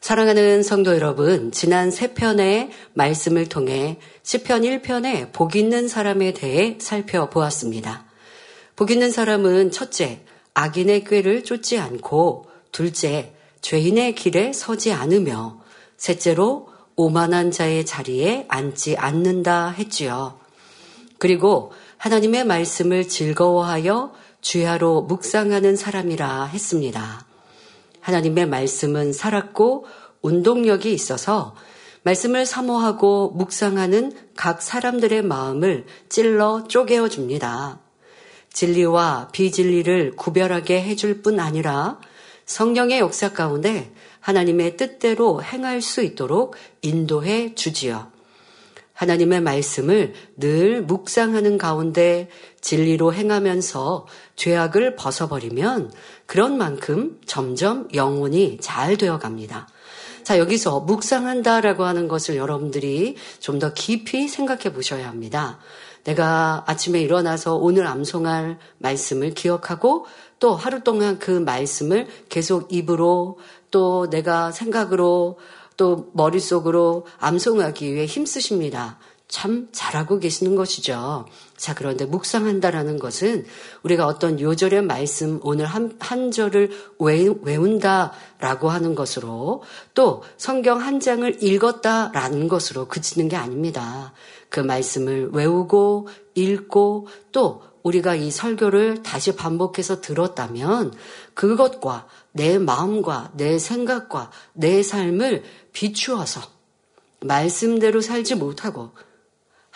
사랑하는 성도 여러분, 지난 세 편의 말씀을 통해 시편 1편의 복 있는 사람에 대해 살펴보았습니다. 복 있는 사람은 첫째, 악인의 꾀를 쫓지 않고 둘째, 죄인의 길에 서지 않으며 셋째로 오만한 자의 자리에 앉지 않는다 했지요. 그리고 하나님의 말씀을 즐거워하여 주야로 묵상하는 사람이라 했습니다. 하나님의 말씀은 살았고 운동력이 있어서 말씀을 사모하고 묵상하는 각 사람들의 마음을 찔러 쪼개어 줍니다. 진리와 비진리를 구별하게 해줄 뿐 아니라 성령의 역사 가운데 하나님의 뜻대로 행할 수 있도록 인도해 주지요. 하나님의 말씀을 늘 묵상하는 가운데 진리로 행하면서 죄악을 벗어버리면 그런 만큼 점점 영혼이 잘 되어 갑니다. 자, 여기서 묵상한다라고 하는 것을 여러분들이 좀 더 깊이 생각해 보셔야 합니다. 내가 아침에 일어나서 오늘 암송할 말씀을 기억하고 또 하루 동안 그 말씀을 계속 입으로 또 내가 생각으로 또 머릿속으로 암송하기 위해 힘쓰십니다. 참 잘하고 계시는 것이죠. 자, 그런데 묵상한다라는 것은 우리가 어떤 요절의 말씀, 오늘 한, 한 절을 외운다라고 하는 것으로 또 성경 한 장을 읽었다라는 것으로 그치는 게 아닙니다. 그 말씀을 외우고 읽고 또 우리가 이 설교를 다시 반복해서 들었다면 그것과 내 마음과 내 생각과 내 삶을 비추어서 말씀대로 살지 못하고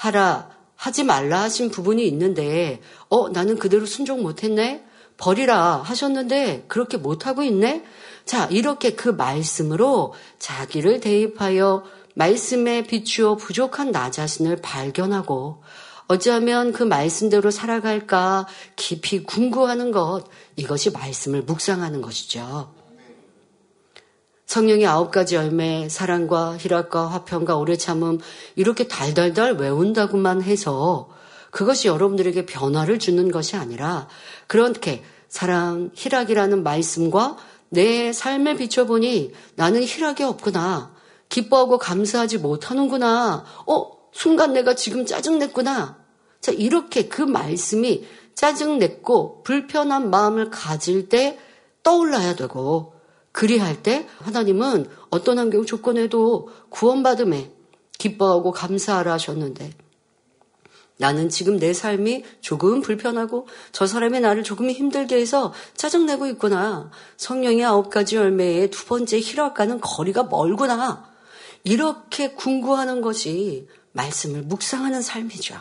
하라 하지 말라 하신 부분이 있는데 어 나는 그대로 순종 못했네 버리라 하셨는데 그렇게 못하고 있네 자 이렇게 그 말씀으로 자기를 대입하여 말씀에 비추어 부족한 나 자신을 발견하고 어찌하면 그 말씀대로 살아갈까 깊이 궁구하는 것, 이것이 말씀을 묵상하는 것이죠. 성령의 아홉 가지 열매, 사랑과 희락과 화평과 오래 참음, 이렇게 달달달 외운다고만 해서 그것이 여러분들에게 변화를 주는 것이 아니라 그렇게 사랑, 희락이라는 말씀과 내 삶에 비춰보니 나는 희락이 없구나. 기뻐하고 감사하지 못하는구나. 어, 순간 내가 지금 짜증냈구나. 자, 이렇게 그 말씀이 짜증냈고 불편한 마음을 가질 때 떠올라야 되고, 그리할 때 하나님은 어떤 환경 조건에도 구원받음에 기뻐하고 감사하라 하셨는데, 나는 지금 내 삶이 조금 불편하고 저 사람이 나를 조금 힘들게 해서 짜증내고 있구나. 성령의 아홉 가지 열매의 두 번째 희락과는 거리가 멀구나. 이렇게 궁구하는 것이 말씀을 묵상하는 삶이죠.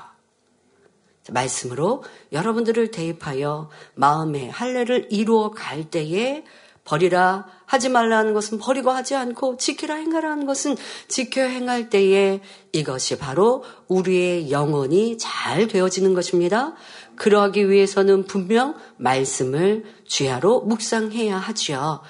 말씀으로 여러분들을 대입하여 마음의 할례를 이루어 갈 때에 버리라 하지 말라는 것은 버리고 하지 않고 지키라 행하라 하는 것은 지켜 행할 때에 이것이 바로 우리의 영혼이 잘 되어지는 것입니다. 그러하기 위해서는 분명 말씀을 주야로 묵상해야 하지요.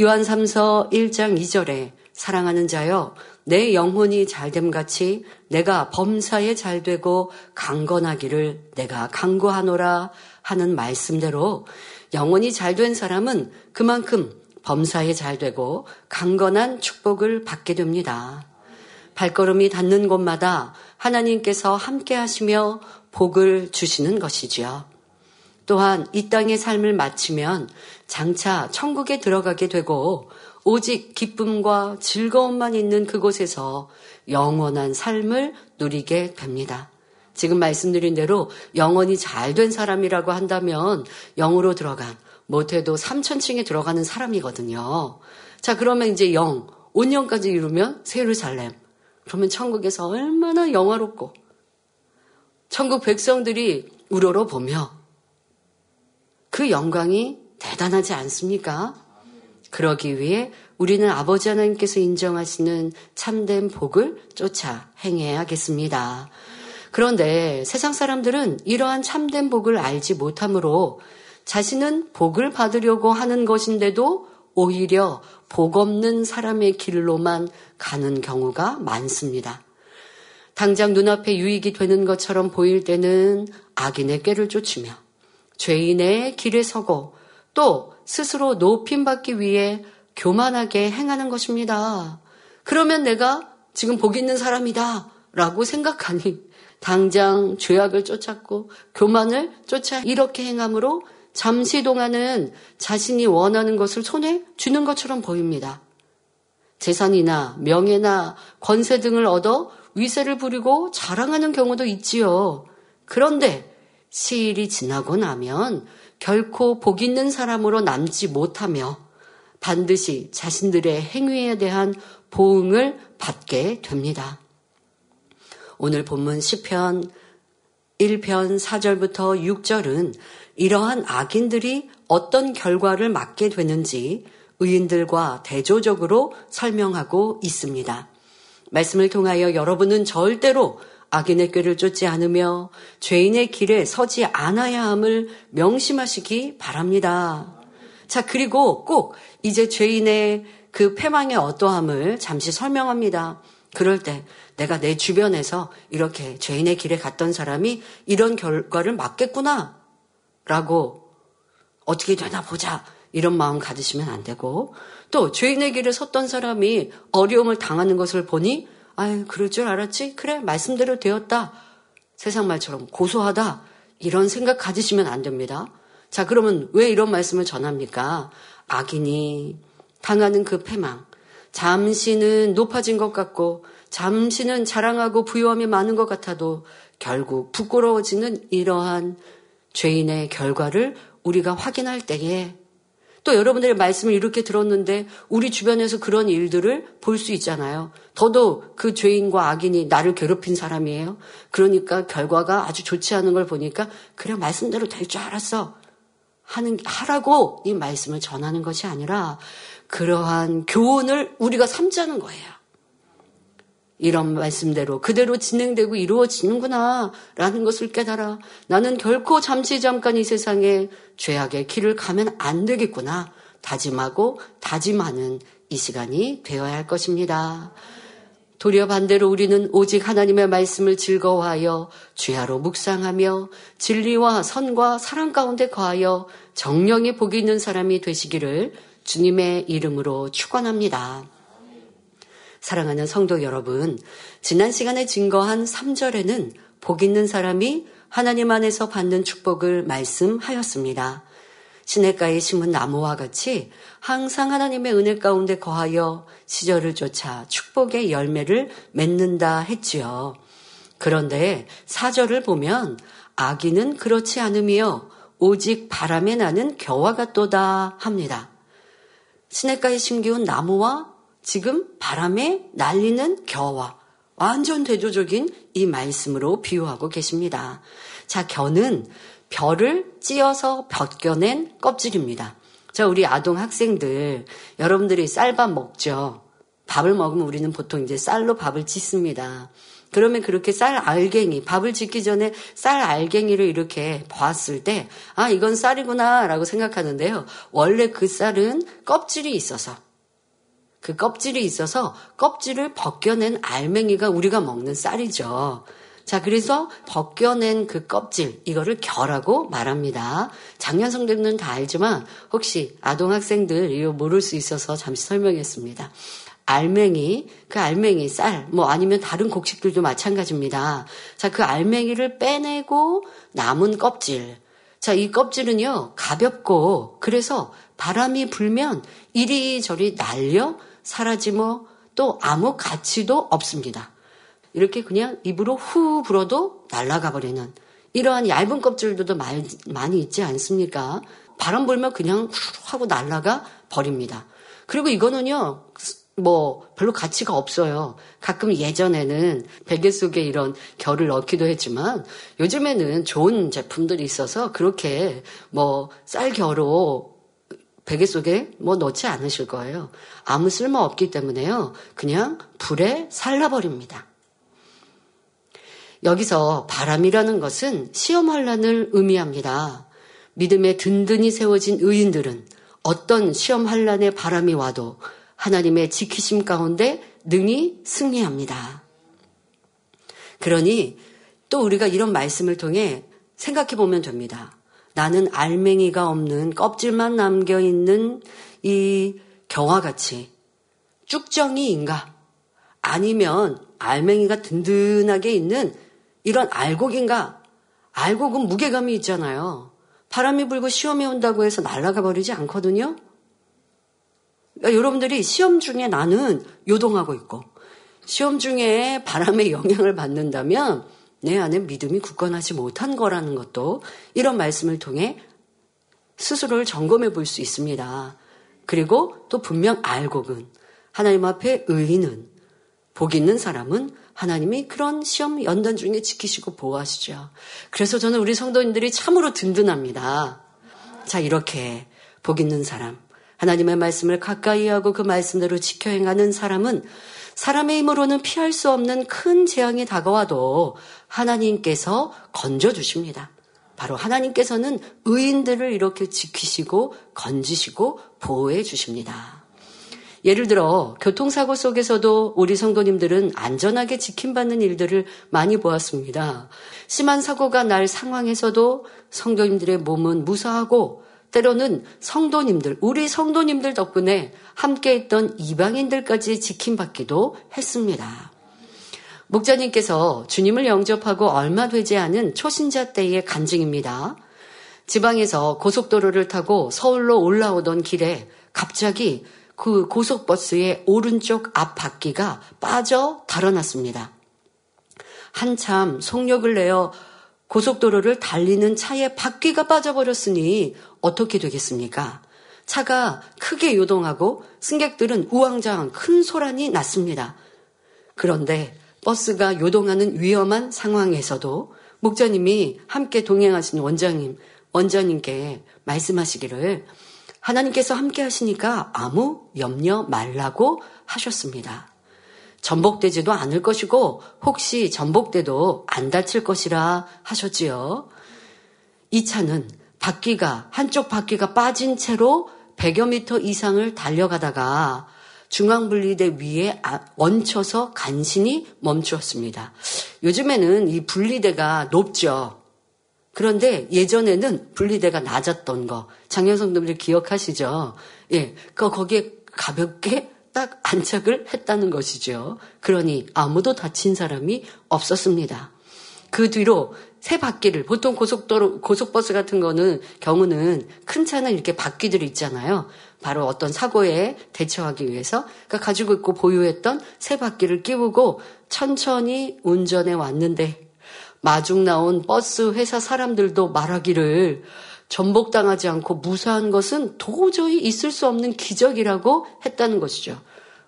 요한 3서 1장 2절에 사랑하는 자여 내 영혼이 잘됨 같이 내가 범사에 잘 되고 강건하기를 내가 강구하노라 하는 말씀대로 영혼이 잘 된 사람은 그만큼 범사에 잘 되고 강건한 축복을 받게 됩니다. 발걸음이 닿는 곳마다 하나님께서 함께 하시며 복을 주시는 것이지요. 또한 이 땅의 삶을 마치면 장차 천국에 들어가게 되고 오직 기쁨과 즐거움만 있는 그곳에서 영원한 삶을 누리게 됩니다. 지금 말씀드린 대로 영원히 잘 된 사람이라고 한다면 영으로 들어간 못해도 3천층에 들어가는 사람이거든요. 자, 그러면 이제 영, 5년까지 이루면 세루살렘. 그러면 천국에서 얼마나 영화롭고 천국 백성들이 우러러 보며 그 영광이 대단하지 않습니까? 그러기 위해 우리는 아버지 하나님께서 인정하시는 참된 복을 쫓아 행해야겠습니다. 그런데 세상 사람들은 이러한 참된 복을 알지 못하므로 자신은 복을 받으려고 하는 것인데도 오히려 복 없는 사람의 길로만 가는 경우가 많습니다. 당장 눈앞에 유익이 되는 것처럼 보일 때는 악인의 꾀를 쫓으며 죄인의 길에 서고 또 스스로 높임받기 위해 교만하게 행하는 것입니다. 그러면 내가 지금 복 있는 사람이다. 라고 생각하니 당장 죄악을 쫓았고 교만을 쫓아 이렇게 행함으로 잠시 동안은 자신이 원하는 것을 손에 쥐는 것처럼 보입니다. 재산이나 명예나 권세 등을 얻어 위세를 부리고 자랑하는 경우도 있지요. 그런데 시일이 지나고 나면 결코 복 있는 사람으로 남지 못하며 반드시 자신들의 행위에 대한 보응을 받게 됩니다. 오늘 본문 10편 1편 4절부터 6절은 이러한 악인들이 어떤 결과를 맞게 되는지 의인들과 대조적으로 설명하고 있습니다. 말씀을 통하여 여러분은 절대로 악인의 꾀를 쫓지 않으며 죄인의 길에 서지 않아야 함을 명심하시기 바랍니다. 자, 그리고 꼭 이제 죄인의 그 패망의 어떠함을 잠시 설명합니다. 그럴 때 내가 내 주변에서 이렇게 죄인의 길에 갔던 사람이 이런 결과를 맞겠구나. 라고 어떻게 되나 보자. 이런 마음 가지시면 안 되고 또 죄인의 길에 섰던 사람이 어려움을 당하는 것을 보니 아유 그럴 줄 알았지 그래 말씀대로 되었다 세상 말처럼 고소하다 이런 생각 가지시면 안 됩니다. 자 그러면 왜 이런 말씀을 전합니까? 악인이 당하는 그 패망 잠시는 높아진 것 같고 잠시는 자랑하고 부유함이 많은 것 같아도 결국 부끄러워지는 이러한 죄인의 결과를 우리가 확인할 때에 또 여러분들의 말씀을 이렇게 들었는데 우리 주변에서 그런 일들을 볼 수 있잖아요. 더더욱 그 죄인과 악인이 나를 괴롭힌 사람이에요. 그러니까 결과가 아주 좋지 않은 걸 보니까 그래 말씀대로 될 줄 알았어. 하는 하라고 이 말씀을 전하는 것이 아니라 그러한 교훈을 우리가 삼자는 거예요. 이런 말씀대로 그대로 진행되고 이루어지는구나 라는 것을 깨달아 나는 결코 잠시 잠깐 이 세상에 죄악의 길을 가면 안 되겠구나 다짐하고 다짐하는 이 시간이 되어야 할 것입니다. 도리어 반대로 우리는 오직 하나님의 말씀을 즐거워하여 주야로 묵상하며 진리와 선과 사랑 가운데 거하여 정령이 복이 있는 사람이 되시기를 주님의 이름으로 축원합니다. 사랑하는 성도 여러분, 지난 시간에 증거한 3절에는 복 있는 사람이 하나님 안에서 받는 축복을 말씀하였습니다. 시냇가에 심은 나무와 같이 항상 하나님의 은혜 가운데 거하여 시절을 쫓아 축복의 열매를 맺는다 했지요. 그런데 사절을 보면 아기는 그렇지 않으며 오직 바람에 나는 겨와 같도다 합니다. 시냇가에 심기운 나무와 지금 바람에 날리는 겨와 완전 대조적인 이 말씀으로 비유하고 계십니다. 자, 겨는 별을 찧어서 벗겨낸 껍질입니다. 자, 우리 아동 학생들, 여러분들이 쌀밥 먹죠? 밥을 먹으면 우리는 보통 이제 쌀로 밥을 짓습니다. 그러면 그렇게 쌀 알갱이, 밥을 짓기 전에 쌀 알갱이를 이렇게 보았을 때, 아, 이건 쌀이구나, 라고 생각하는데요. 원래 그 쌀은 껍질이 있어서, 그 껍질이 있어서 껍질을 벗겨낸 알맹이가 우리가 먹는 쌀이죠. 자, 그래서 벗겨낸 그 껍질, 이거를 결하고 말합니다. 작년 성들은 다 알지만 혹시 아동학생들 이거 모를 수 있어서 잠시 설명했습니다. 알맹이, 그 알맹이, 쌀, 뭐 아니면 다른 곡식들도 마찬가지입니다. 자, 그 알맹이를 빼내고 남은 껍질. 자, 이 껍질은요, 가볍고, 그래서 바람이 불면 이리저리 날려 사라지며 또 아무 가치도 없습니다. 이렇게 그냥 입으로 후 불어도 날아가 버리는 이러한 얇은 껍질들도 많이 있지 않습니까? 바람 불면 그냥 후 하고 날아가 버립니다. 그리고 이거는요, 뭐 별로 가치가 없어요. 가끔 예전에는 베개 속에 이런 결을 넣기도 했지만 요즘에는 좋은 제품들이 있어서 그렇게 뭐 쌀겨로 베개 속에 뭐 넣지 않으실 거예요. 아무 쓸모 없기 때문에요. 그냥 불에 살라버립니다. 여기서 바람이라는 것은 시험 환란을 의미합니다. 믿음에 든든히 세워진 의인들은 어떤 시험 환란의 바람이 와도 하나님의 지키심 가운데 능히 승리합니다. 그러니 또 우리가 이런 말씀을 통해 생각해 보면 됩니다. 나는 알맹이가 없는 껍질만 남겨 있는 이 겨와같이 쭉정이인가? 아니면 알맹이가 든든하게 있는 이런 알곡인가? 알곡은 무게감이 있잖아요. 바람이 불고 시험이 온다고 해서 날아가 버리지 않거든요. 그러니까 여러분들이 시험 중에 나는 요동하고 있고 시험 중에 바람의 영향을 받는다면 내 안에 믿음이 굳건하지 못한 거라는 것도 이런 말씀을 통해 스스로를 점검해 볼 수 있습니다. 그리고 또 분명 알곡은 하나님 앞에 의인은 복 있는 사람은 하나님이 그런 시험 연단 중에 지키시고 보호하시죠. 그래서 저는 우리 성도님들이 참으로 든든합니다. 자, 이렇게 복 있는 사람, 하나님의 말씀을 가까이 하고 그 말씀대로 지켜 행하는 사람은 사람의 힘으로는 피할 수 없는 큰 재앙이 다가와도 하나님께서 건져주십니다. 바로 하나님께서는 의인들을 이렇게 지키시고 건지시고 보호해 주십니다. 예를 들어 교통사고 속에서도 우리 성도님들은 안전하게 지킴받는 일들을 많이 보았습니다. 심한 사고가 날 상황에서도 성도님들의 몸은 무사하고 때로는 성도님들, 우리 성도님들 덕분에 함께 있던 이방인들까지 지킴받기도 했습니다. 목자님께서 주님을 영접하고 얼마 되지 않은 초신자 때의 간증입니다. 지방에서 고속도로를 타고 서울로 올라오던 길에 갑자기 그 고속버스의 오른쪽 앞 바퀴가 빠져 달아났습니다. 한참 속력을 내어 고속도로를 달리는 차에 바퀴가 빠져버렸으니 어떻게 되겠습니까? 차가 크게 요동하고 승객들은 우왕좌왕 큰 소란이 났습니다. 그런데 버스가 요동하는 위험한 상황에서도 목자님이 함께 동행하신 원장님, 원장님께 말씀하시기를 하나님께서 함께 하시니까 아무 염려 말라고 하셨습니다. 전복되지도 않을 것이고 혹시 전복돼도 안 다칠 것이라 하셨지요. 이 차는 바퀴가 한쪽 바퀴가 빠진 채로 100여 미터 이상을 달려가다가 중앙분리대 위에 아, 얹혀서 간신히 멈추었습니다. 요즘에는 이 분리대가 높죠. 그런데 예전에는 분리대가 낮았던 거, 장현성님들 기억하시죠? 예, 그 거기에 가볍게 딱 안착을 했다는 것이죠. 그러니 아무도 다친 사람이 없었습니다. 그 뒤로 새 바퀴를 보통 고속도로 고속버스 같은 거는 경우는 큰 차는 이렇게 바퀴들이 있잖아요. 바로 어떤 사고에 대처하기 위해서 그러니까 가지고 있고 보유했던 새 바퀴를 끼우고 천천히 운전해 왔는데 마중 나온 버스 회사 사람들도 말하기를 전복당하지 않고 무사한 것은 도저히 있을 수 없는 기적이라고 했다는 것이죠.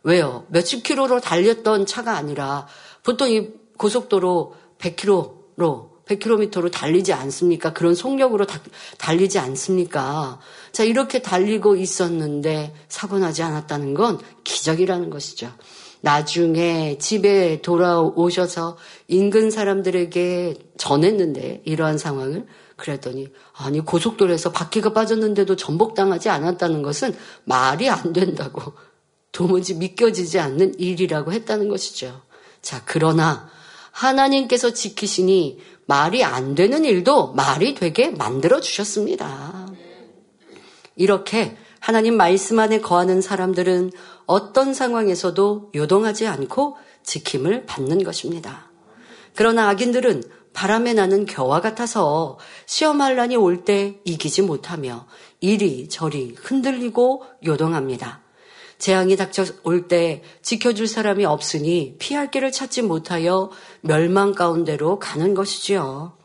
왜요? 몇십 킬로로 달렸던 차가 아니라 보통 이 고속도로 100킬로로 100km로 달리지 않습니까? 그런 속력으로 다, 달리지 않습니까? 자, 이렇게 달리고 있었는데 사고 나지 않았다는 건 기적이라는 것이죠. 나중에 집에 돌아오셔서 인근 사람들에게 전했는데 이러한 상황을 그랬더니 아니 고속도로에서 바퀴가 빠졌는데도 전복당하지 않았다는 것은 말이 안 된다고 도무지 믿겨지지 않는 일이라고 했다는 것이죠. 자, 그러나 하나님께서 지키시니 말이 안 되는 일도 말이 되게 만들어 주셨습니다. 이렇게 하나님 말씀 안에 거하는 사람들은 어떤 상황에서도 요동하지 않고 지킴을 받는 것입니다. 그러나 악인들은 바람에 나는 겨와 같아서 시험할 난이 올 때 이기지 못하며 이리 저리 흔들리고 요동합니다. 재앙이 닥쳐올 때 지켜줄 사람이 없으니 피할 길을 찾지 못하여 멸망 가운데로 가는 것이지요.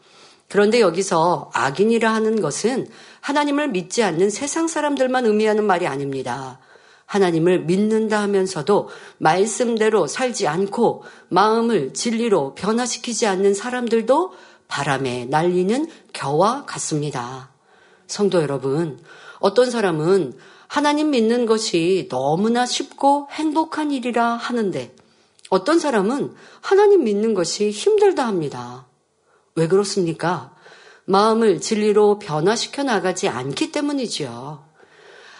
그런데 여기서 악인이라 하는 것은 하나님을 믿지 않는 세상 사람들만 의미하는 말이 아닙니다. 하나님을 믿는다 하면서도 말씀대로 살지 않고 마음을 진리로 변화시키지 않는 사람들도 바람에 날리는 겨와 같습니다. 성도 여러분, 어떤 사람은 하나님 믿는 것이 너무나 쉽고 행복한 일이라 하는데 어떤 사람은 하나님 믿는 것이 힘들다 합니다. 왜 그렇습니까? 마음을 진리로 변화시켜 나가지 않기 때문이지요.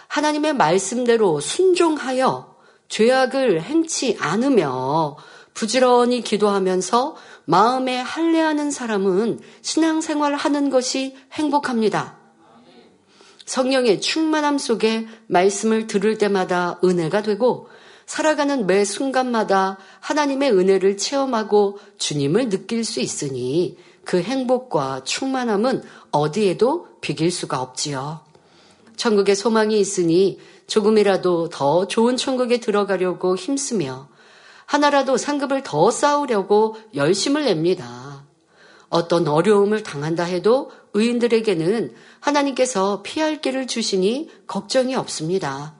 하나님의 말씀대로 순종하여 죄악을 행치 않으며 부지런히 기도하면서 마음에 할례하는 사람은 신앙생활 하는 것이 행복합니다. 성령의 충만함 속에 말씀을 들을 때마다 은혜가 되고 살아가는 매 순간마다 하나님의 은혜를 체험하고 주님을 느낄 수 있으니 그 행복과 충만함은 어디에도 비길 수가 없지요. 천국에 소망이 있으니 조금이라도 더 좋은 천국에 들어가려고 힘쓰며 하나라도 상급을 더 쌓으려고 열심을 냅니다. 어떤 어려움을 당한다 해도 의인들에게는 하나님께서 피할 길을 주시니 걱정이 없습니다.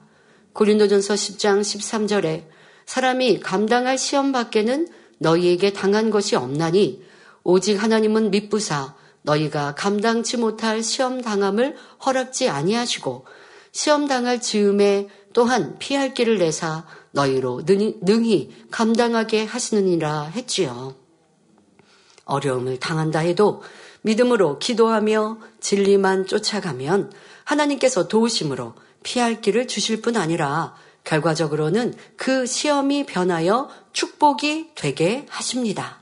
고린도전서 10장 13절에 사람이 감당할 시험 밖에는 너희에게 당한 것이 없나니 오직 하나님은 미쁘사 너희가 감당치 못할 시험 당함을 허락지 아니하시고 시험 당할 즈음에 또한 피할 길을 내사 너희로 능히 감당하게 하시느니라 했지요. 어려움을 당한다 해도 믿음으로 기도하며 진리만 쫓아가면 하나님께서 도우심으로 피할 길을 주실 뿐 아니라 결과적으로는 그 시험이 변하여 축복이 되게 하십니다.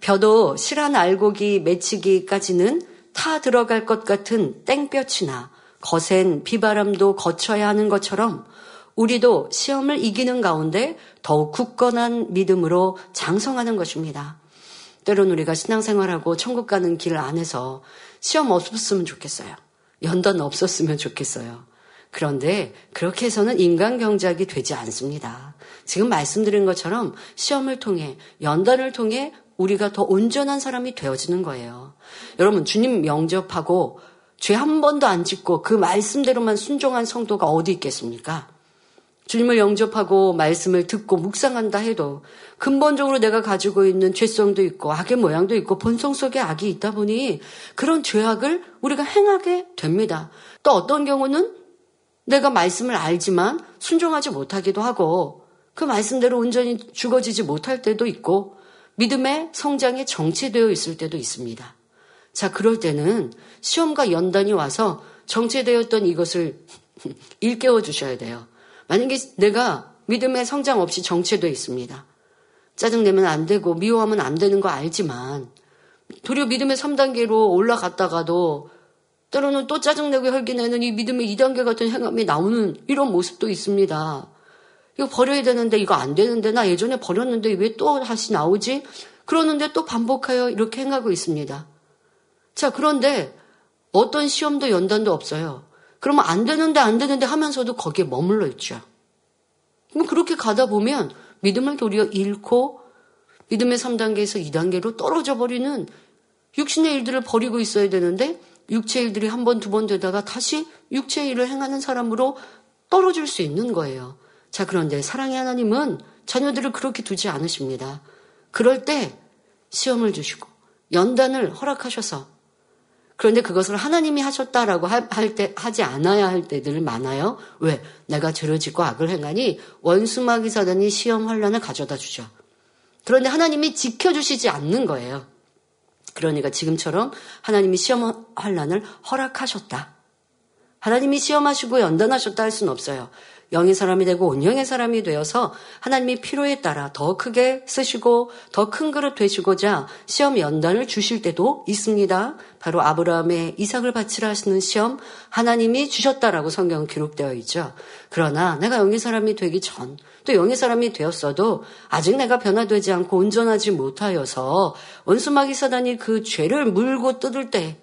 벼도 실한 알곡이 맺히기까지는 타 들어갈 것 같은 땡볕이나 거센 비바람도 거쳐야 하는 것처럼 우리도 시험을 이기는 가운데 더욱 굳건한 믿음으로 장성하는 것입니다. 때론 우리가 신앙생활하고 천국 가는 길 안에서 시험 없었으면 좋겠어요. 연단 없었으면 좋겠어요. 그런데 그렇게 해서는 인간 경작이 되지 않습니다. 지금 말씀드린 것처럼 시험을 통해 연단을 통해 우리가 더 온전한 사람이 되어지는 거예요. 여러분 주님 영접하고 죄 한 번도 안 짓고 그 말씀대로만 순종한 성도가 어디 있겠습니까? 주님을 영접하고 말씀을 듣고 묵상한다 해도 근본적으로 내가 가지고 있는 죄성도 있고 악의 모양도 있고 본성 속에 악이 있다 보니 그런 죄악을 우리가 행하게 됩니다. 또 어떤 경우는 내가 말씀을 알지만 순종하지 못하기도 하고 그 말씀대로 온전히 죽어지지 못할 때도 있고 믿음의 성장에 정체되어 있을 때도 있습니다. 자, 그럴 때는 시험과 연단이 와서 정체되었던 이것을 일깨워 주셔야 돼요. 만약에 내가 믿음의 성장 없이 정체되어 있습니다. 짜증내면 안 되고 미워하면 안 되는 거 알지만 도리어 믿음의 3단계로 올라갔다가도 때로는 또 짜증내고 혈기내는 이 믿음의 2단계 같은 행함이 나오는 이런 모습도 있습니다. 이거 버려야 되는데 이거 안 되는데 나 예전에 버렸는데 왜 또 다시 나오지? 그러는데 또 반복하여 이렇게 행하고 있습니다. 자, 그런데 어떤 시험도 연단도 없어요. 그러면 안 되는데 안 되는데 하면서도 거기에 머물러 있죠. 그럼 그렇게 가다 보면 믿음을 도리어 잃고 믿음의 3단계에서 2단계로 떨어져 버리는 육신의 일들을 버리고 있어야 되는데 육체 일들이 한 번, 두 번 되다가 다시 육체 일을 행하는 사람으로 떨어질 수 있는 거예요. 자, 그런데 사랑의 하나님은 자녀들을 그렇게 두지 않으십니다. 그럴 때 시험을 주시고 연단을 허락하셔서 그런데 그것을 하나님이 하셨다라고 할 때, 하지 않아야 할 때들 많아요. 왜? 내가 죄를 짓고 악을 행하니 원수마귀 사단이 시험 환란을 가져다 주죠. 그런데 하나님이 지켜주시지 않는 거예요. 그러니까 지금처럼 하나님이 시험 환란을 허락하셨다. 하나님이 시험하시고 연단하셨다 할 수는 없어요. 영의 사람이 되고 온영의 사람이 되어서 하나님이 필요에 따라 더 크게 쓰시고 더 큰 그릇 되시고자 시험 연단을 주실 때도 있습니다. 바로 아브라함의 이삭을 바치라 하시는 시험 하나님이 주셨다라고 성경은 기록되어 있죠. 그러나 내가 영의 사람이 되기 전 또 영의 사람이 되었어도 아직 내가 변화되지 않고 온전하지 못하여서 원수마귀 사단이 그 죄를 물고 뜯을 때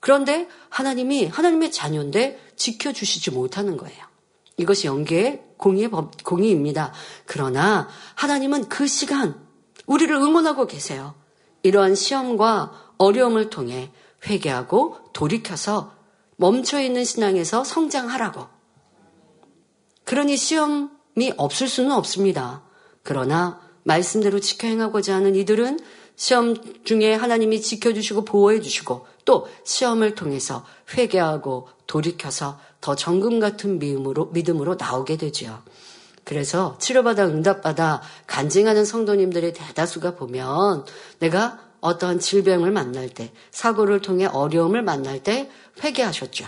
그런데 하나님이 하나님의 자녀인데 지켜주시지 못하는 거예요. 이것이 영계의 공의의 법, 공의입니다. 그러나 하나님은 그 시간 우리를 응원하고 계세요. 이러한 시험과 어려움을 통해 회개하고 돌이켜서 멈춰 있는 신앙에서 성장하라고. 그러니 시험이 없을 수는 없습니다. 그러나 말씀대로 지켜 행하고자 하는 이들은 시험 중에 하나님이 지켜주시고 보호해주시고 또 시험을 통해서 회개하고 돌이켜서 더 정금 같은 믿음으로, 믿음으로 나오게 되지요. 그래서 치료받아 응답받아 간증하는 성도님들의 대다수가 보면 내가 어떠한 질병을 만날 때, 사고를 통해 어려움을 만날 때 회개하셨죠.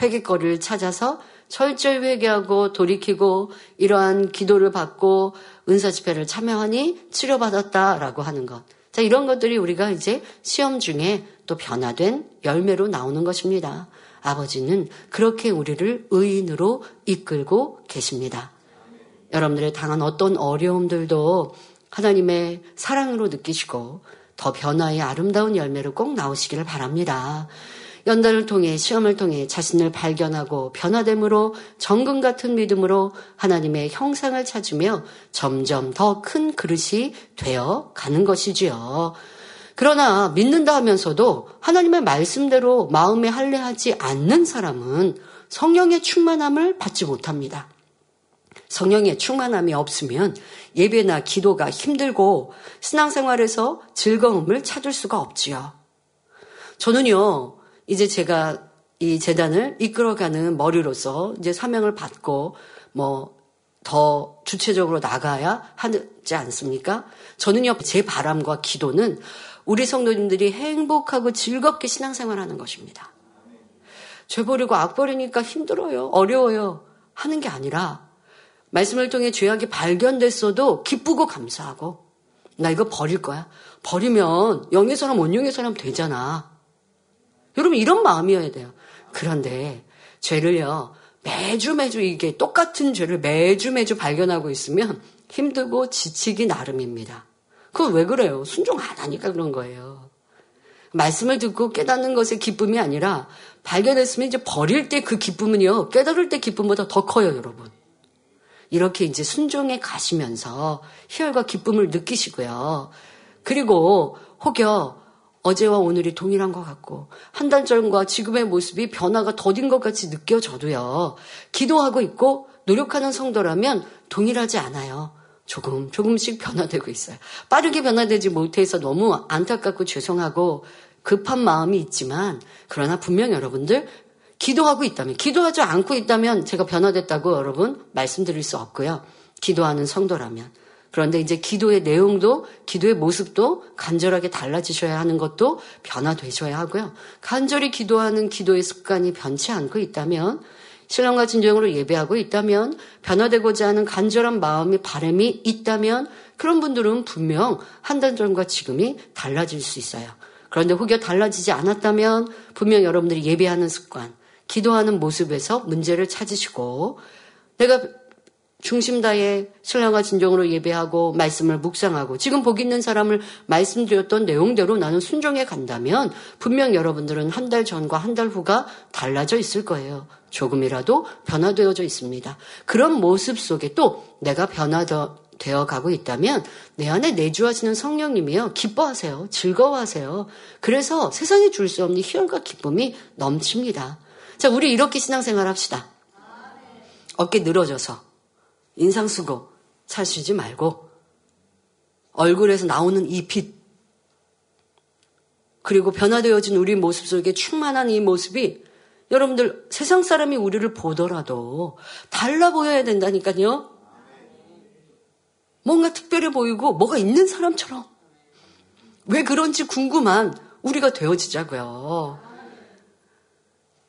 회개거리를 찾아서 철저히 회개하고 돌이키고 이러한 기도를 받고 은사 집회를 참여하니 치료받았다라고 하는 것. 자, 이런 것들이 우리가 이제 시험 중에 또 변화된 열매로 나오는 것입니다. 아버지는 그렇게 우리를 의인으로 이끌고 계십니다. 여러분들의 당한 어떤 어려움들도 하나님의 사랑으로 느끼시고 더 변화의 아름다운 열매로 꼭 나오시기를 바랍니다. 연단을 통해 시험을 통해 자신을 발견하고 변화됨으로 정금 같은 믿음으로 하나님의 형상을 찾으며 점점 더 큰 그릇이 되어 가는 것이지요. 그러나 믿는다 하면서도 하나님의 말씀대로 마음에 할례하지 않는 사람은 성령의 충만함을 받지 못합니다. 성령의 충만함이 없으면 예배나 기도가 힘들고 신앙생활에서 즐거움을 찾을 수가 없지요. 저는요, 이제 제가 이 재단을 이끌어가는 머리로서 이제 사명을 받고 뭐 더 주체적으로 나가야 하지 않습니까? 저는요, 제 바람과 기도는 우리 성도님들이 행복하고 즐겁게 신앙생활 하는 것입니다. 죄 버리고 악 버리니까 힘들어요. 어려워요. 하는 게 아니라 말씀을 통해 죄악이 발견됐어도 기쁘고 감사하고 나 이거 버릴 거야. 버리면 영의 사람 원영의 사람 되잖아. 여러분 이런 마음이어야 돼요. 그런데 죄를요 매주 매주 이게 똑같은 죄를 매주 매주 발견하고 있으면 힘들고 지치기 나름입니다. 그건 왜 그래요? 순종 안 하니까 그런 거예요. 말씀을 듣고 깨닫는 것의 기쁨이 아니라 발견했으면 이제 버릴 때 그 기쁨은요, 깨달을 때 기쁨보다 더 커요, 여러분. 이렇게 이제 순종에 가시면서 희열과 기쁨을 느끼시고요. 그리고 혹여 어제와 오늘이 동일한 것 같고 한 달 전과 지금의 모습이 변화가 더딘 것 같이 느껴져도요. 기도하고 있고 노력하는 성도라면 동일하지 않아요. 조금 조금씩 변화되고 있어요. 빠르게 변화되지 못해서 너무 안타깝고 죄송하고 급한 마음이 있지만 그러나 분명 여러분들 기도하고 있다면 기도하지 않고 있다면 제가 변화됐다고 여러분 말씀드릴 수 없고요. 기도하는 성도라면 그런데 이제 기도의 내용도 기도의 모습도 간절하게 달라지셔야 하는 것도 변화되셔야 하고요. 간절히 기도하는 기도의 습관이 변치 않고 있다면 신랑과 진정으로 예배하고 있다면 변화되고자 하는 간절한 마음이 바람이 있다면 그런 분들은 분명 한 달 전과 지금이 달라질 수 있어요. 그런데 혹여 달라지지 않았다면 분명 여러분들이 예배하는 습관, 기도하는 모습에서 문제를 찾으시고 내가 중심 다해 신랑과 진정으로 예배하고 말씀을 묵상하고 지금 복 있는 사람을 말씀드렸던 내용대로 나는 순종해 간다면 분명 여러분들은 한 달 전과 한 달 후가 달라져 있을 거예요. 조금이라도 변화되어져 있습니다. 그런 모습 속에 또 내가 변화되어 가고 있다면 내 안에 내주하시는 성령님이요. 기뻐하세요. 즐거워하세요. 그래서 세상에 줄 수 없는 희열과 기쁨이 넘칩니다. 자, 우리 이렇게 신앙생활 합시다. 어깨 늘어져서 인상 쓰고 사시지 말고 얼굴에서 나오는 이 빛, 그리고 변화되어진 우리 모습 속에 충만한 이 모습이 여러분들 세상 사람이 우리를 보더라도 달라 보여야 된다니까요. 뭔가 특별해 보이고 뭐가 있는 사람처럼 왜 그런지 궁금한 우리가 되어지자고요.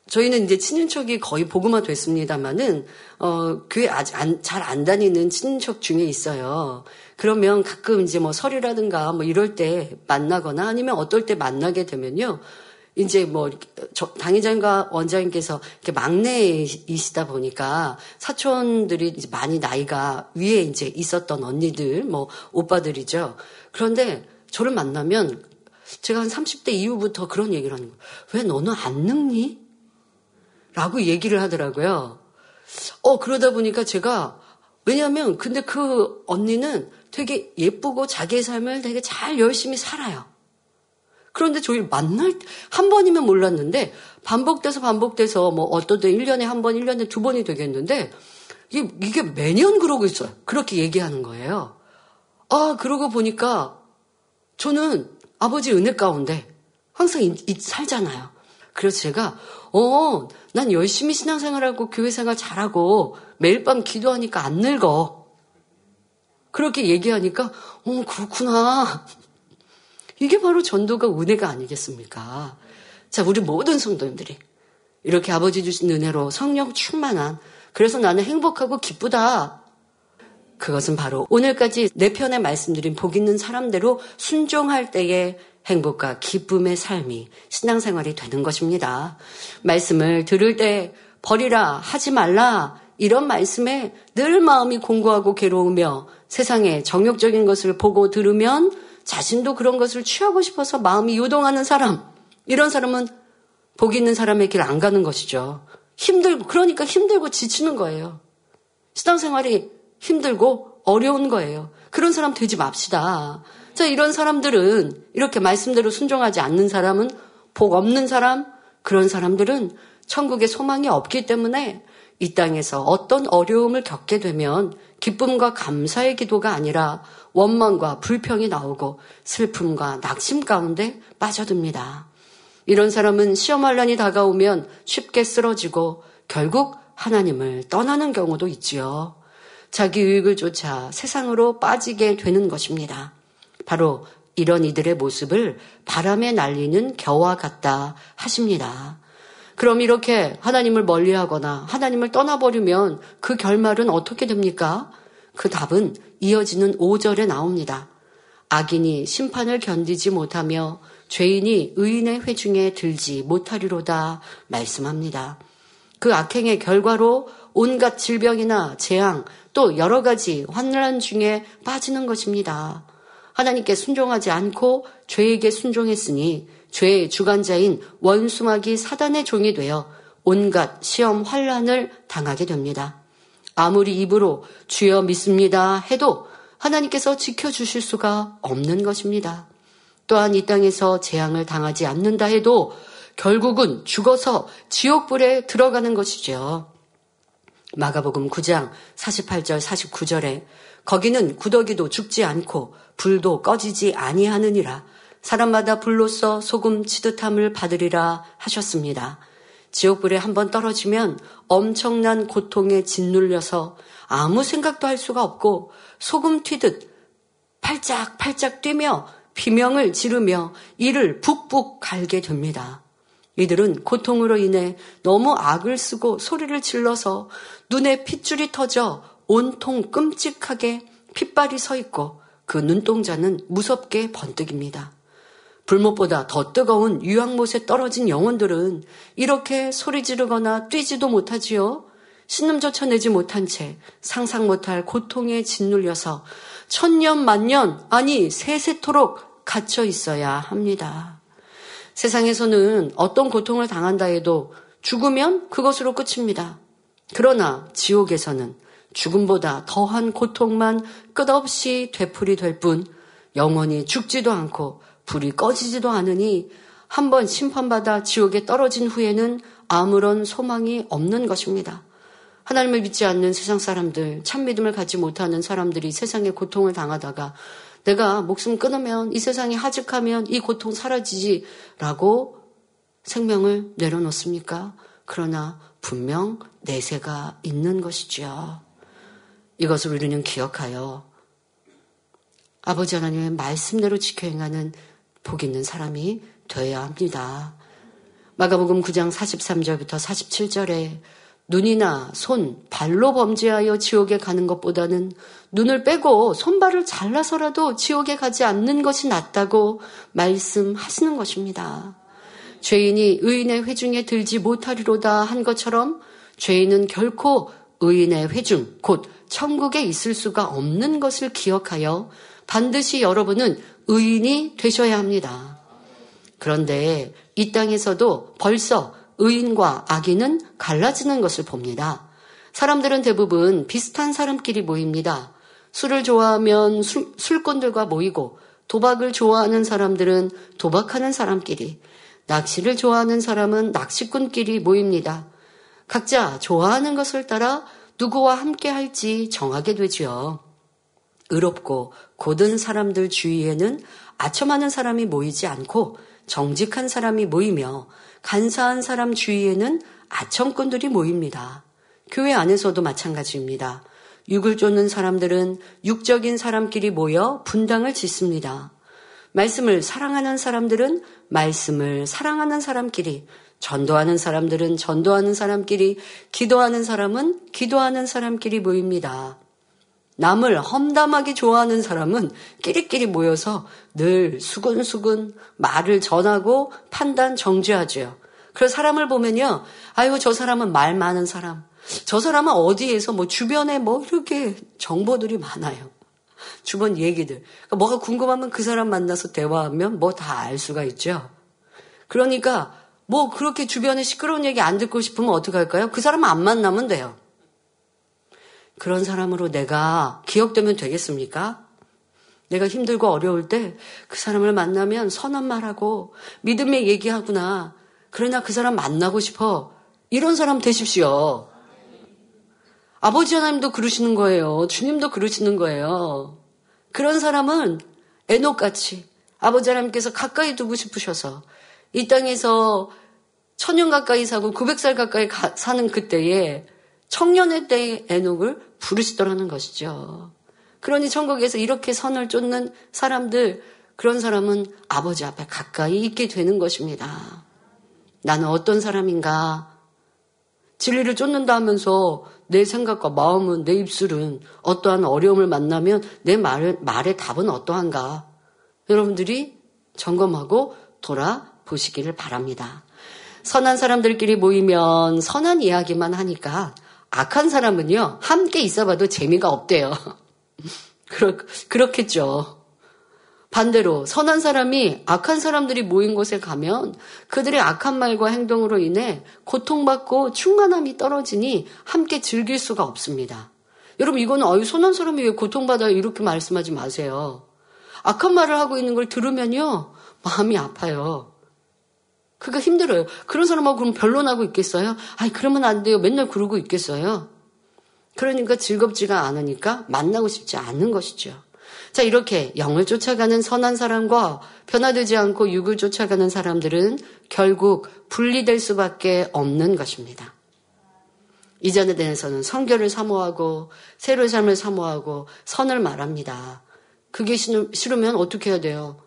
저희는 이제 친인척이 거의 보고만 됐습니다만은 어 교회 아직 잘 안 다니는 친인척 중에 있어요. 그러면 가끔 이제 뭐 설이라든가 뭐 이럴 때 만나거나 아니면 어떨 때 만나게 되면요. 이제 뭐 당회장과 원장님께서 이렇게 막내이시다 보니까 사촌들이 이제 많이 나이가 위에 이제 있었던 언니들 뭐 오빠들이죠. 그런데 저를 만나면 제가 한 30대 이후부터 그런 얘기를 하는 거예요. 왜 너는 안 늙니? 라고 얘기를 하더라고요. 어, 그러다 보니까 제가, 왜냐면, 근데 그 언니는 되게 예쁘고 자기의 삶을 되게 잘 열심히 살아요. 그런데 저희 만날, 한 번이면 몰랐는데, 반복돼서 반복돼서, 뭐, 어떤 때 1년에 한 번, 1년에 두 번이 되겠는데, 이게, 이게 매년 그러고 있어요. 그렇게 얘기하는 거예요. 아, 그러고 보니까, 저는 아버지 은혜 가운데 항상 이, 이, 살잖아요. 그래서 제가, 어, 난 열심히 신앙생활하고 교회생활 잘하고 매일 밤 기도하니까 안 늙어. 그렇게 얘기하니까, 어, 그렇구나. 이게 바로 전도가 은혜가 아니겠습니까? 자, 우리 모든 성도님들이 이렇게 아버지 주신 은혜로 성령 충만한 그래서 나는 행복하고 기쁘다. 그것은 바로 오늘까지 내 편에 말씀드린 복 있는 사람대로 순종할 때에 행복과 기쁨의 삶이 신앙생활이 되는 것입니다. 말씀을 들을 때 버리라, 하지 말라, 이런 말씀에 늘 마음이 공고하고 괴로우며 세상에 정욕적인 것을 보고 들으면 자신도 그런 것을 취하고 싶어서 마음이 요동하는 사람, 이런 사람은 복 있는 사람의 길 안 가는 것이죠. 힘들고, 그러니까 힘들고 지치는 거예요. 신앙생활이 힘들고 어려운 거예요. 그런 사람 되지 맙시다. 자, 이런 사람들은 이렇게 말씀대로 순종하지 않는 사람은 복 없는 사람, 그런 사람들은 천국에 소망이 없기 때문에 이 땅에서 어떤 어려움을 겪게 되면 기쁨과 감사의 기도가 아니라 원망과 불평이 나오고 슬픔과 낙심 가운데 빠져듭니다. 이런 사람은 시험환란이 다가오면 쉽게 쓰러지고 결국 하나님을 떠나는 경우도 있지요. 자기 유익을 쫓아 세상으로 빠지게 되는 것입니다. 바로 이런 이들의 모습을 바람에 날리는 겨와 같다 하십니다. 그럼 이렇게 하나님을 멀리하거나 하나님을 떠나버리면 그 결말은 어떻게 됩니까? 그 답은 이어지는 5절에 나옵니다. 악인이 심판을 견디지 못하며 죄인이 의인의 회중에 들지 못하리로다 말씀합니다. 그 악행의 결과로 온갖 질병이나 재앙 또 여러 가지 환란 중에 빠지는 것입니다. 하나님께 순종하지 않고 죄에게 순종했으니 죄의 주관자인 원수마귀 사단의 종이 되어 온갖 시험 환란을 당하게 됩니다. 아무리 입으로 주여 믿습니다 해도 하나님께서 지켜주실 수가 없는 것입니다. 또한 이 땅에서 재앙을 당하지 않는다 해도 결국은 죽어서 지옥불에 들어가는 것이죠. 마가복음 9장 48절 49절에 거기는 구더기도 죽지 않고 불도 꺼지지 아니하느니라 사람마다 불로써 소금 치듯함을 받으리라 하셨습니다. 지옥불에 한번 떨어지면 엄청난 고통에 짓눌려서 아무 생각도 할 수가 없고 소금 튀듯 팔짝팔짝 뛰며 비명을 지르며 이를 북북 갈게 됩니다. 이들은 고통으로 인해 너무 악을 쓰고 소리를 질러서 눈에 핏줄이 터져 온통 끔찍하게 핏발이 서 있고 그 눈동자는 무섭게 번뜩입니다. 불못보다 더 뜨거운 유황못에 떨어진 영혼들은 이렇게 소리 지르거나 뛰지도 못하지요. 신음조차 내지 못한 채 상상 못할 고통에 짓눌려서 천년 만년 아니 세세토록 갇혀 있어야 합니다. 세상에서는 어떤 고통을 당한다 해도 죽으면 그것으로 끝입니다. 그러나 지옥에서는 죽음보다 더한 고통만 끝없이 되풀이 될 뿐 영원히 죽지도 않고 불이 꺼지지도 않으니 한 번 심판받아 지옥에 떨어진 후에는 아무런 소망이 없는 것입니다. 하나님을 믿지 않는 세상 사람들, 참 믿음을 갖지 못하는 사람들이 세상에 고통을 당하다가 내가 목숨 끊으면 이 세상이 하직하면 이 고통 사라지지라고 생명을 내려놓습니까? 그러나 분명 내세가 있는 것이지요. 이것을 우리는 기억하여 아버지 하나님의 말씀대로 지켜 행하는 복 있는 사람이 되어야 합니다. 마가복음 9장 43절부터 47절에 눈이나 손, 발로 범죄하여 지옥에 가는 것보다는 눈을 빼고 손발을 잘라서라도 지옥에 가지 않는 것이 낫다고 말씀하시는 것입니다. 죄인이 의인의 회중에 들지 못하리로다 한 것처럼 죄인은 결코 의인의 회중, 곧 천국에 있을 수가 없는 것을 기억하여 반드시 여러분은 의인이 되셔야 합니다. 그런데 이 땅에서도 벌써 의인과 악인은 갈라지는 것을 봅니다. 사람들은 대부분 비슷한 사람끼리 모입니다. 술을 좋아하면 술, 술꾼들과 모이고 도박을 좋아하는 사람들은 도박하는 사람끼리, 낚시를 좋아하는 사람은 낚시꾼끼리 모입니다. 각자 좋아하는 것을 따라 누구와 함께 할지 정하게 되지요. 의롭고 고든 사람들 주위에는 아첨하는 사람이 모이지 않고 정직한 사람이 모이며 간사한 사람 주위에는 아첨꾼들이 모입니다. 교회 안에서도 마찬가지입니다. 육을 쫓는 사람들은 육적인 사람끼리 모여 분당을 짓습니다. 말씀을 사랑하는 사람들은 말씀을 사랑하는 사람끼리, 전도하는 사람들은 전도하는 사람끼리, 기도하는 사람은 기도하는 사람끼리 모입니다. 남을 험담하기 좋아하는 사람은 끼리끼리 모여서 늘 수근수근 말을 전하고 판단 정지하죠. 그래서 사람을 보면요. 아이고, 저 사람은 말 많은 사람. 저 사람은 어디에서 뭐 주변에 뭐 이렇게 정보들이 많아요. 주변 얘기들. 그러니까 뭐가 궁금하면 그 사람 만나서 대화하면 뭐 다 알 수가 있죠. 그러니까 뭐 그렇게 주변에 시끄러운 얘기 안 듣고 싶으면 어떻게 할까요? 그 사람 안 만나면 돼요. 그런 사람으로 내가 기억되면 되겠습니까? 내가 힘들고 어려울 때 그 사람을 만나면 선한 말하고 믿음의 얘기하구나. 그러나 그 사람 만나고 싶어. 이런 사람 되십시오. 아버지 하나님도 그러시는 거예요. 주님도 그러시는 거예요. 그런 사람은 애녹같이 아버지 하나님께서 가까이 두고 싶으셔서 이 땅에서 천년 가까이 사고 900살 가까이 가, 사는 그때에 청년의 때의 애녹을 부르시더라는 것이죠. 그러니 천국에서 이렇게 선을 쫓는 사람들, 그런 사람은 아버지 앞에 가까이 있게 되는 것입니다. 나는 어떤 사람인가? 진리를 쫓는다 하면서 내 생각과 마음은, 내 입술은 어떠한 어려움을 만나면 내 말, 말의 답은 어떠한가? 여러분들이 점검하고 돌아 보시기를 바랍니다. 선한 사람들끼리 모이면 선한 이야기만 하니까 악한 사람은요, 함께 있어봐도 재미가 없대요. 그렇, 그렇겠죠. 반대로 선한 사람이 악한 사람들이 모인 곳에 가면 그들의 악한 말과 행동으로 인해 고통받고 충만함이 떨어지니 함께 즐길 수가 없습니다. 여러분 이거는 어유 선한 사람이 왜 고통받아요 이렇게 말씀하지 마세요. 악한 말을 하고 있는 걸 들으면요 마음이 아파요. 그가 힘들어요. 그런 사람하고 그럼 변론하고 있겠어요? 아이 그러면 안 돼요. 맨날 그러고 있겠어요? 그러니까 즐겁지가 않으니까 만나고 싶지 않은 것이죠. 자, 이렇게 영을 쫓아가는 선한 사람과 변화되지 않고 육을 쫓아가는 사람들은 결국 분리될 수밖에 없는 것입니다. 이전에 대해서는 성결을 사모하고 새로운 삶을 사모하고 선을 말합니다. 그게 싫으면 어떻게 해야 돼요?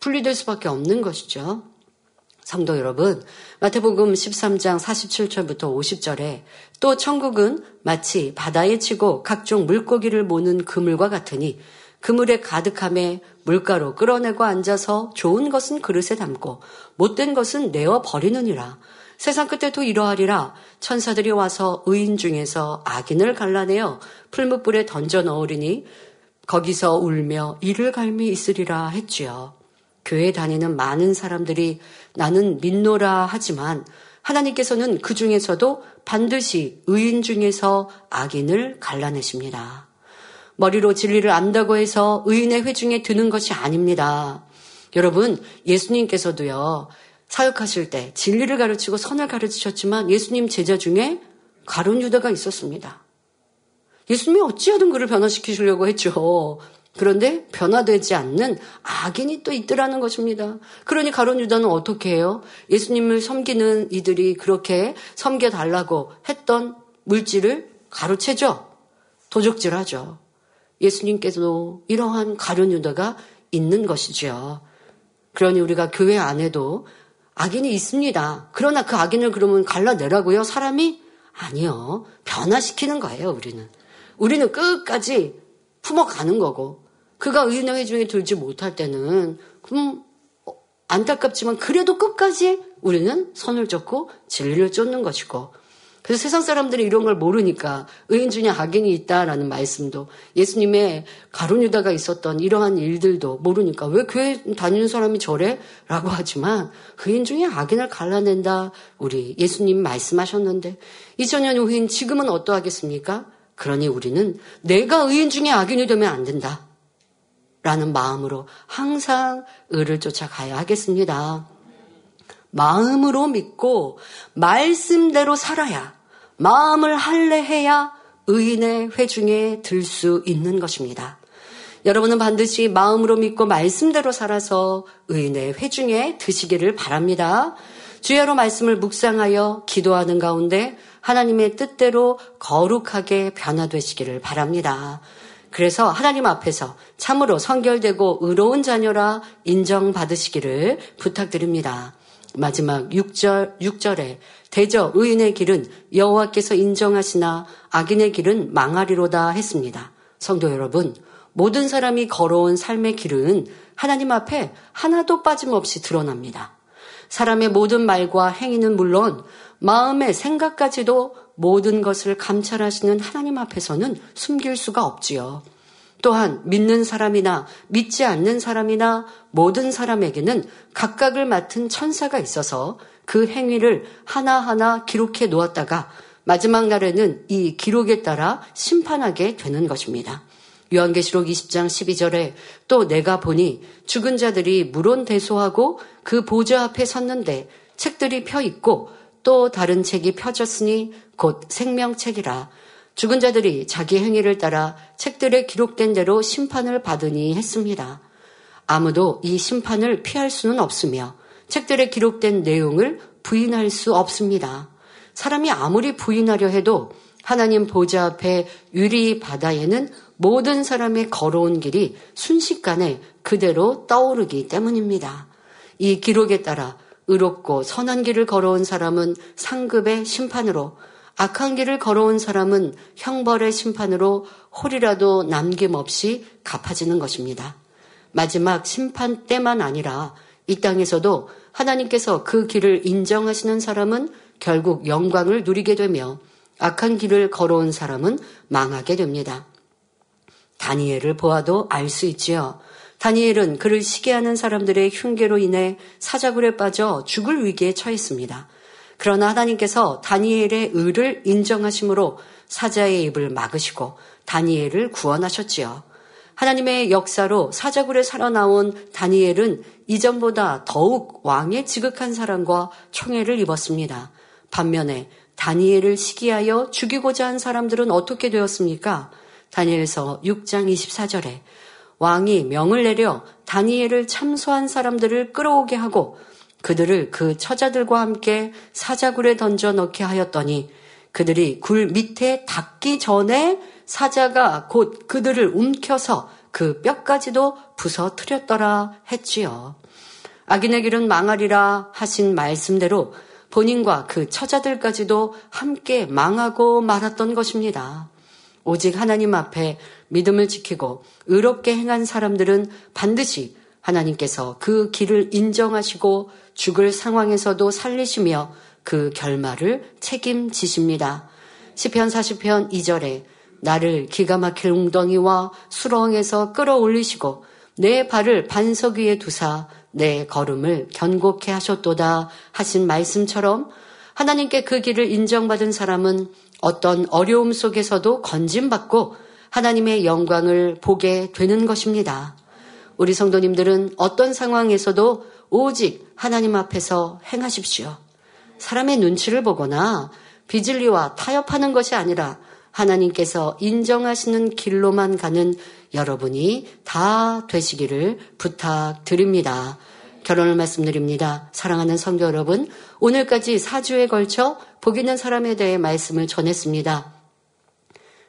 분리될 수밖에 없는 것이죠. 성도 여러분, 마태복음 13장 47절부터 50절에 또 천국은 마치 바다에 치고 각종 물고기를 모는 그물과 같으니 그물에 가득함에 물가로 끌어내고 앉아서 좋은 것은 그릇에 담고 못된 것은 내어 버리느니라. 세상 끝에도 이러하리라. 천사들이 와서 의인 중에서 악인을 갈라내어 풀무불에 던져 넣으리니 거기서 울며 이를 갈미 있으리라 했지요. 교회 다니는 많은 사람들이 나는 믿노라 하지만 하나님께서는 그 중에서도 반드시 의인 중에서 악인을 갈라내십니다. 머리로 진리를 안다고 해서 의인의 회중에 드는 것이 아닙니다. 여러분, 예수님께서도요, 사역하실 때 진리를 가르치고 선을 가르치셨지만 예수님 제자 중에 가론 유다가 있었습니다. 예수님이 어찌하든 그를 변화시키시려고 했죠. 그런데 변화되지 않는 악인이 또 있더라는 것입니다. 그러니 가론 유다는 어떻게 해요? 예수님을 섬기는 이들이 그렇게 섬겨달라고 했던 물질을 가로채죠. 도적질하죠. 예수님께서도 이러한 가련 유다가 있는 것이지요. 그러니 우리가 교회 안에도 악인이 있습니다. 그러나 그 악인을 그러면 갈라내라고요? 사람이? 아니요. 변화시키는 거예요, 우리는. 우리는 끝까지 품어가는 거고, 그가 의인의 회중에 들지 못할 때는, 그럼 안타깝지만 그래도 끝까지 우리는 선을 쫓고 진리를 쫓는 것이고, 그래서 세상 사람들이 이런 걸 모르니까 의인 중에 악인이 있다라는 말씀도 예수님의 가론유다가 있었던 이러한 일들도 모르니까 왜 교회 다니는 사람이 저래? 라고 하지만 의인 중에 악인을 갈라낸다. 우리 예수님 말씀하셨는데 2000년 후인 지금은 어떠하겠습니까? 그러니 우리는 내가 의인 중에 악인이 되면 안 된다. 라는 마음으로 항상 의를 쫓아가야 하겠습니다. 마음으로 믿고 말씀대로 살아야 마음을 할례해야 의인의 회중에 들 수 있는 것입니다. 여러분은 반드시 마음으로 믿고 말씀대로 살아서 의인의 회중에 드시기를 바랍니다. 주야로 말씀을 묵상하여 기도하는 가운데 하나님의 뜻대로 거룩하게 변화되시기를 바랍니다. 그래서 하나님 앞에서 참으로 성결되고 의로운 자녀라 인정받으시기를 부탁드립니다. 마지막 6절, 6절에 대저 의인의 길은 여호와께서 인정하시나 악인의 길은 망하리로다 했습니다. 성도 여러분, 모든 사람이 걸어온 삶의 길은 하나님 앞에 하나도 빠짐없이 드러납니다. 사람의 모든 말과 행위는 물론 마음의 생각까지도 모든 것을 감찰하시는 하나님 앞에서는 숨길 수가 없지요. 또한 믿는 사람이나 믿지 않는 사람이나 모든 사람에게는 각각을 맡은 천사가 있어서 그 행위를 하나하나 기록해 놓았다가 마지막 날에는 이 기록에 따라 심판하게 되는 것입니다. 요한계시록 20장 12절에 또 내가 보니 죽은 자들이 물론 대소하고 그 보좌 앞에 섰는데 책들이 펴 있고 또 다른 책이 펴졌으니 곧 생명책이라 죽은 자들이 자기 행위를 따라 책들에 기록된 대로 심판을 받으니 했습니다. 아무도 이 심판을 피할 수는 없으며 책들에 기록된 내용을 부인할 수 없습니다. 사람이 아무리 부인하려 해도 하나님 보좌 앞에 유리 바다에는 모든 사람의 걸어온 길이 순식간에 그대로 떠오르기 때문입니다. 이 기록에 따라 의롭고 선한 길을 걸어온 사람은 상급의 심판으로 악한 길을 걸어온 사람은 형벌의 심판으로 홀이라도 남김없이 갚아지는 것입니다. 마지막 심판 때만 아니라 이 땅에서도 하나님께서 그 길을 인정하시는 사람은 결국 영광을 누리게 되며 악한 길을 걸어온 사람은 망하게 됩니다. 다니엘을 보아도 알 수 있지요. 다니엘은 그를 시기하는 사람들의 흉계로 인해 사자굴에 빠져 죽을 위기에 처했습니다. 그러나 하나님께서 다니엘의 의를 인정하심으로 사자의 입을 막으시고 다니엘을 구원하셨지요. 하나님의 역사로 사자굴에 살아나온 다니엘은 이전보다 더욱 왕의 지극한 사랑과 총애를 입었습니다. 반면에 다니엘을 시기하여 죽이고자 한 사람들은 어떻게 되었습니까? 다니엘서 6장 24절에 왕이 명을 내려 다니엘을 참소한 사람들을 끌어오게 하고 그들을 그 처자들과 함께 사자굴에 던져 넣게 하였더니 그들이 굴 밑에 닿기 전에 사자가 곧 그들을 움켜서 그 뼈까지도 부서뜨렸더라 했지요. 악인의 길은 망하리라 하신 말씀대로 본인과 그 처자들까지도 함께 망하고 말았던 것입니다. 오직 하나님 앞에 믿음을 지키고 의롭게 행한 사람들은 반드시 하나님께서 그 길을 인정하시고 죽을 상황에서도 살리시며 그 결말을 책임지십니다. 시편 40편 2절에 나를 기가 막힐 웅덩이와 수렁에서 끌어올리시고 내 발을 반석 위에 두사 내 걸음을 견고케 하셨도다 하신 말씀처럼 하나님께 그 길을 인정받은 사람은 어떤 어려움 속에서도 건짐받고 하나님의 영광을 보게 되는 것입니다. 우리 성도님들은 어떤 상황에서도 오직 하나님 앞에서 행하십시오. 사람의 눈치를 보거나 비질리와 타협하는 것이 아니라 하나님께서 인정하시는 길로만 가는 여러분이 다 되시기를 부탁드립니다. 결혼을 말씀드립니다. 사랑하는 성도 여러분, 오늘까지 4주에 걸쳐 복 있는 사람에 대해 말씀을 전했습니다.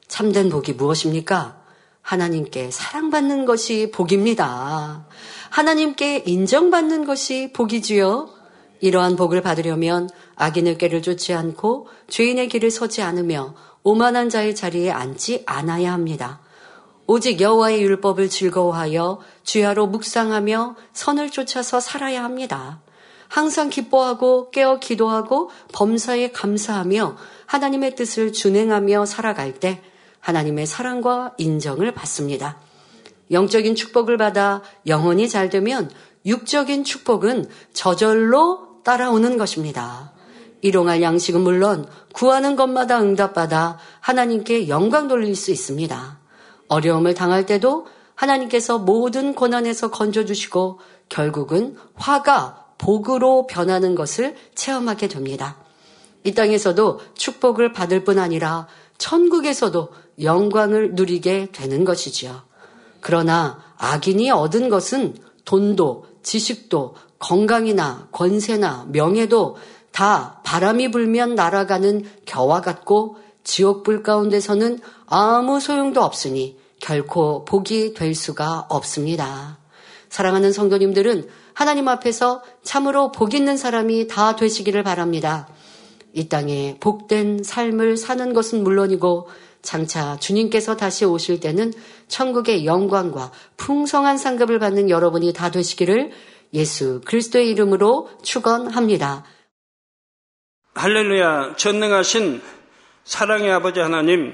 참된 복이 무엇입니까? 하나님께 사랑받는 것이 복입니다. 하나님께 인정받는 것이 복이지요. 이러한 복을 받으려면 악인의 길을 쫓지 않고 죄인의 길을 서지 않으며 오만한 자의 자리에 앉지 않아야 합니다. 오직 여호와의 율법을 즐거워하여 주야로 묵상하며 선을 쫓아서 살아야 합니다. 항상 기뻐하고 깨어 기도하고 범사에 감사하며 하나님의 뜻을 준행하며 살아갈 때 하나님의 사랑과 인정을 받습니다. 영적인 축복을 받아 영혼이 잘 되면 육적인 축복은 저절로 따라오는 것입니다. 일용할 양식은 물론 구하는 것마다 응답받아 하나님께 영광 돌릴 수 있습니다. 어려움을 당할 때도 하나님께서 모든 고난에서 건져주시고 결국은 화가 복으로 변하는 것을 체험하게 됩니다. 이 땅에서도 축복을 받을 뿐 아니라 천국에서도 영광을 누리게 되는 것이지요. 그러나 악인이 얻은 것은 돈도 지식도 건강이나 권세나 명예도 다 바람이 불면 날아가는 겨와 같고 지옥불 가운데서는 아무 소용도 없으니 결코 복이 될 수가 없습니다. 사랑하는 성도님들은 하나님 앞에서 참으로 복 있는 사람이 다 되시기를 바랍니다. 이 땅에 복된 삶을 사는 것은 물론이고 장차 주님께서 다시 오실 때는 천국의 영광과 풍성한 상급을 받는 여러분이 다 되시기를 예수 그리스도의 이름으로 축원합니다. 할렐루야 전능하신 사랑의 아버지 하나님